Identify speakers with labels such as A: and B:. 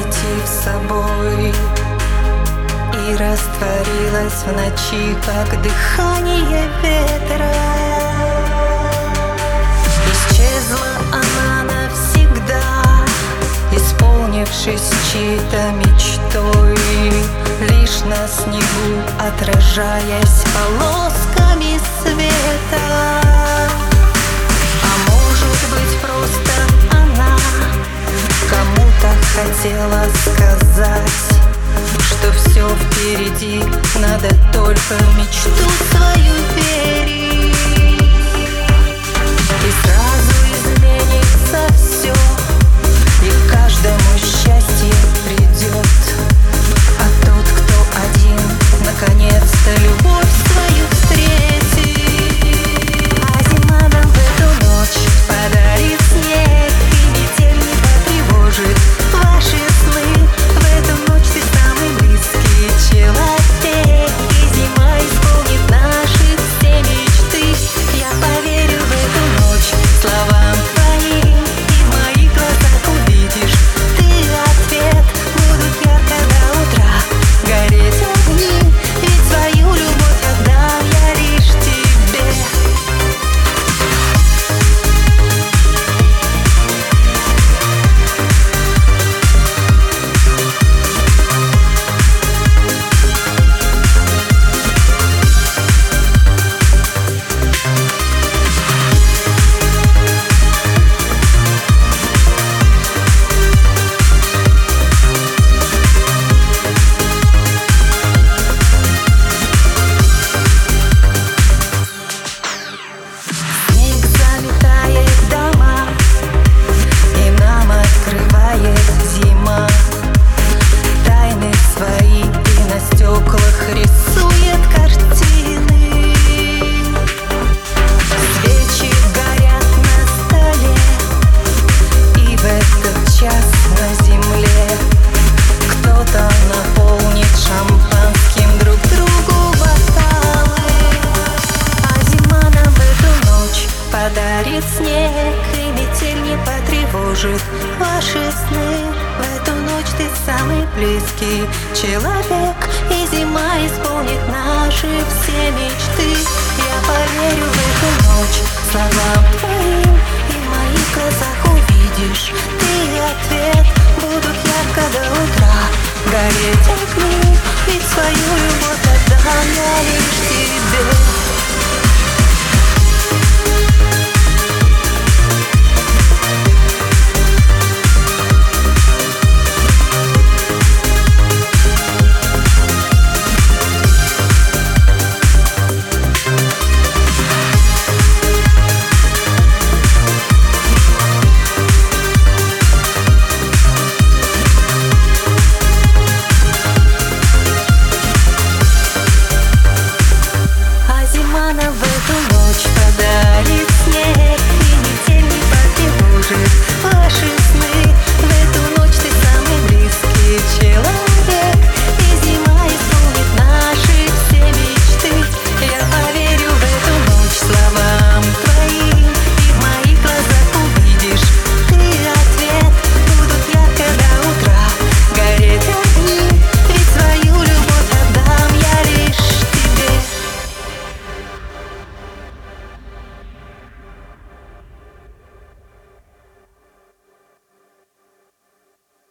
A: омрачив собой. И растворилась в ночи, как дыхание ветра. Исчезла она навсегда, исполнившись чьей-то мечтой. Лишь на снегу отражаясь полосками света хотела сказать Что все впереди, надо только мечту свою верить Ударит снег и метель не потревожит. Ваши сны В эту ночь ты самый близкий. Человек И зима исполнит наши все мечты. Я поверю в эту ночь словам твоим И в моих глазах увидишь. Ты ответ Будут ярко до утра. Гореть огни Ведь свою любовь отдам я лишь тебе.